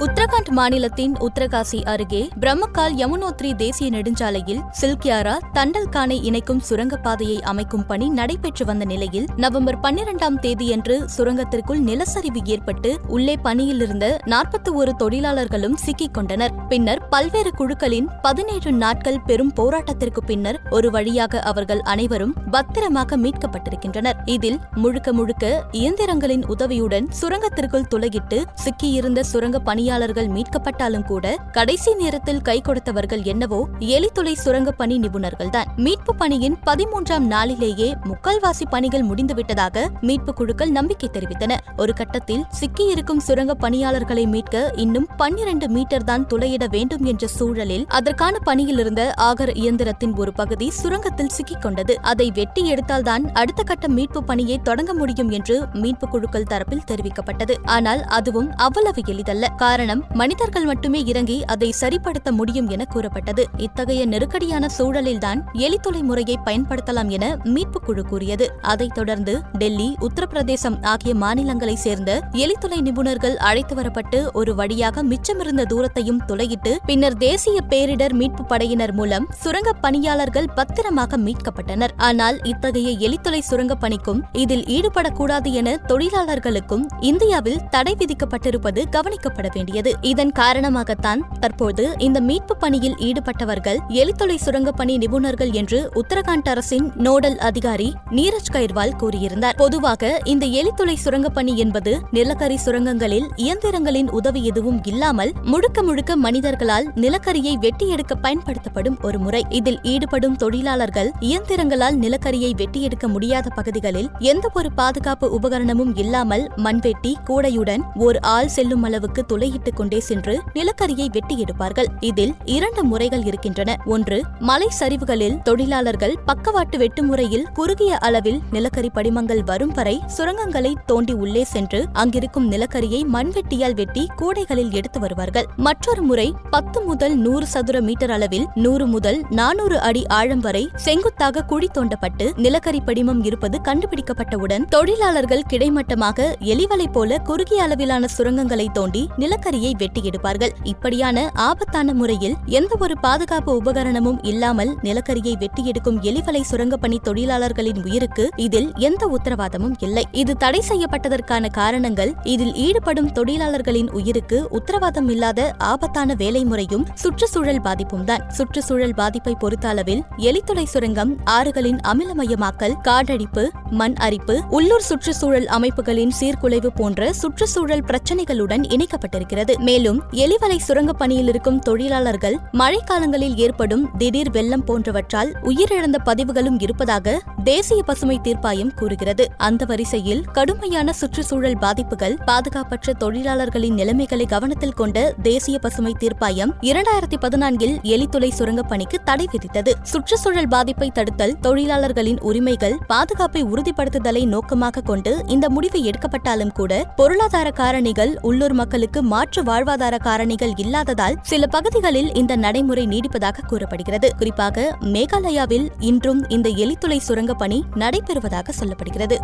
உத்தரகாண்ட் மாநிலத்தின் உத்தரகாசி அருகே பிரம்மக்கால் யமுனோத்ரி தேசிய நெடுஞ்சாலையில் சில்கியாரா தண்டல்கானை இணைக்கும் சுரங்கப்பாதையை அமைக்கும் பணி நடைபெற்று வந்த நிலையில் நவம்பர் பன்னிரண்டாம் தேதியன்று சுரங்கத்திற்குள் நிலச்சரிவு ஏற்பட்டு உள்ளே பணியிலிருந்த நாற்பத்தி ஒரு தொழிலாளர்களும் சிக்கிக் கொண்டனர். பின்னர் பல்வேறு குழுக்களின் பதினேழு நாட்கள் பெரும் போராட்டத்திற்கு பின்னர் ஒரு வழியாக அவர்கள் அனைவரும் பத்திரமாக மீட்கப்பட்டிருக்கின்றனர். இதில் முழுக்க முழுக்க இயந்திரங்களின் உதவியுடன் சுரங்கத்திற்குள் துளையிட்டு சிக்கியிருந்த சுரங்க பணி பணியாளர்கள் மீட்கப்பட்டாலும் கூட கடைசி நேரத்தில் கை கொடுத்தவர்கள் என்னவோ எலித்துளை சுரங்க பணி நிபுணர்கள்தான். மீட்பு பணியின் பதிமூன்றாம் நாளிலேயே முக்கால்வாசி பணிகள் முடிந்துவிட்டதாக மீட்பு குழுக்கள் நம்பிக்கை தெரிவித்தன. ஒரு கட்டத்தில் சிக்கியிருக்கும் சுரங்க பணியாளர்களை மீட்க இன்னும் பன்னிரண்டு மீட்டர் தான் துளையிட வேண்டும் என்ற சூழலில் அதற்கான பணியில் இருந்த ஆகர் இயந்திரத்தின் ஒரு பகுதி சுரங்கத்தில் சிக்கிக் கொண்டது அதை வெட்டி எடுத்தால்தான் அடுத்த கட்ட மீட்பு பணியை தொடங்க முடியும் என்று மீட்பு குழுக்கள் தரப்பில் தெரிவிக்கப்பட்டது. ஆனால் அதுவும் அவ்வளவு எளிதல்ல. காரணம் மனிதர்கள் மட்டுமே இறங்கி அதை சரிப்படுத்த முடியும் என கூறப்பட்டது. இத்தகைய நெருக்கடியான சூழலில்தான் எலித்துளை முறையை பயன்படுத்தலாம் என மீட்பு குழு கூறியது. அதைத் தொடர்ந்து டெல்லி உத்தரப்பிரதேசம் ஆகிய மாநிலங்களைச் சேர்ந்த எலித்துளை நிபுணர்கள் அழைத்து வரப்பட்டு ஒரு வழியாக மிச்சமிருந்த தூரத்தையும் துளையிட்டு பின்னர் தேசிய பேரிடர் மீட்பு படையினர் மூலம் சுரங்க பணியாளர்கள் பத்திரமாக மீட்கப்பட்டனர். ஆனால் இத்தகைய எலித்துளை சுரங்க பணிக்கும் இதில் ஈடுபடக்கூடாது என தொழிலாளர்களுக்கும் இந்தியாவில் தடை விதிக்கப்பட்டிருப்பது கவனிக்கப்பட வேண்டியது. இதன் காரணமாகத்தான் தற்போது இந்த மீட்பு பணியில் ஈடுபட்டவர்கள் எலித்தொலை சுரங்கப்பணி நிபுணர்கள் என்று உத்தரகாண்ட் அரசின் நோடல் அதிகாரி நீரஜ் கைர்வால் கூறியிருந்தார். பொதுவாக இந்த எலித்துளை சுரங்கப்பணி என்பது நிலக்கரி சுரங்கங்களில் இயந்திரங்களின் உதவி எதுவும் இல்லாமல் முழுக்க முழுக்க மனிதர்களால் நிலக்கரியை வெட்டி எடுக்க பயன்படுத்தப்படும் ஒரு முறை. இதில் ஈடுபடும் தொழிலாளர்கள் இயந்திரங்களால் நிலக்கரியை வெட்டி எடுக்க முடியாத பகுதிகளில் எந்த ஒரு பாதுகாப்பு உபகரணமும் இல்லாமல் மண்வெட்டி கூடையுடன் ஓர் ஆள் செல்லும் அளவுக்கு துளை துளையிட்டுக் கொண்டே சென்று நிலக்கரியை வெட்டி எடுப்பார்கள். இதில் இரண்டு முறைகள் இருக்கின்றன. ஒன்று மலை சரிவுகளில் தொழிலாளர்கள் பக்கவாட்டு வெட்டு முறையில் குறுகிய அளவில் நிலக்கரி படிமங்கள் வரும் வரை சுரங்கங்களை தோண்டி உள்ளே சென்று அங்கிருக்கும் நிலக்கரியை மண்வெட்டியால் வெட்டி கூடைகளில் எடுத்து வருவார்கள். மற்றொரு முறை பத்து முதல் நூறு சதுர மீட்டர் அளவில் நூறு முதல் நானூறு அடி ஆழம் வரை செங்குத்தாக குழி தோண்டப்பட்டு நிலக்கரி படிமம் இருப்பது கண்டுபிடிக்கப்பட்டவுடன் தொழிலாளர்கள் கிடைமட்டமாக எலிவலை போல குறுகிய அளவிலான சுரங்கங்களை தோண்டி நிலக்கரியை வெட்டி எடுப்பார்கள் இப்படியான ஆபத்தான முறையில் எந்த ஒரு பாதுகாப்பு உபகரணமும் இல்லாமல் நிலக்கரியை வெட்டி எடுக்கும் எலிவலை சுரங்கப்பணி தொழிலாளர்களின் உயிருக்கு இதில் எந்த உத்தரவாதமும் இல்லை. இது தடை செய்யப்பட்டதற்கான காரணங்கள் இதில் ஈடுபடும் தொழிலாளர்களின் உயிருக்கு உத்தரவாதம் இல்லாத ஆபத்தான வேலை முறையும் சுற்றுச்சூழல் பாதிப்பும் தான். சுற்றுச்சூழல் பாதிப்பை பொறுத்த அளவில் எலித்துளை சுரங்கம் ஆறுகளின் அமிலமயமாக்கல் காடழிப்பு மண் அரிப்பு உள்ளூர் சுற்றுச்சூழல் அமைப்புகளின் சீர்குலைவு போன்ற சுற்றுச்சூழல் பிரச்சினைகளுடன் இணைக்கப்பட்டிருக்கிறது. மேலும் எலிவலை சுரங்கப் பணியில் இருக்கும் தொழிலாளர்கள் மழைக்காலங்களில் ஏற்படும் திடீர் வெள்ளம் போன்றவற்றால் உயிரிழந்த பதிவுகளும் இருப்பதாக தேசிய பசுமை தீர்ப்பாயம் கூறுகிறது. அந்த வரிசையில் கடுமையான சுற்றுச்சூழல் பாதிப்புகள் பாதுகாப்பற்ற தொழிலாளர்களின் நிலைமைகளை கவனத்தில் கொண்ட தேசிய பசுமை தீர்ப்பாயம் இரண்டாயிரத்தி பதினான்கில் எலித்துளை சுரங்கப் பணிக்கு தடை விதித்தது. சுற்றுச்சூழல் பாதிப்பை தடுத்தல் தொழிலாளர்களின் உரிமைகள் பாதுகாப்பை உறுதிப்படுத்துதலை நோக்கமாக கொண்டு இந்த முடிவு எடுக்கப்பட்டாலும் கூட பொருளாதார காரணிகள் உள்ளூர் மக்களுக்கு மாற்று வாழ்வாதார காரணிகள் இல்லாததால் சில பகுதிகளில் இந்த நடைமுறை நீடிப்பதாக கூறப்படுகிறது. குறிப்பாக மேகாலயாவில் இன்றும் இந்த எலித்துளை சுரங்கப் பணி நடைபெறுவதாக சொல்லப்படுகிறது.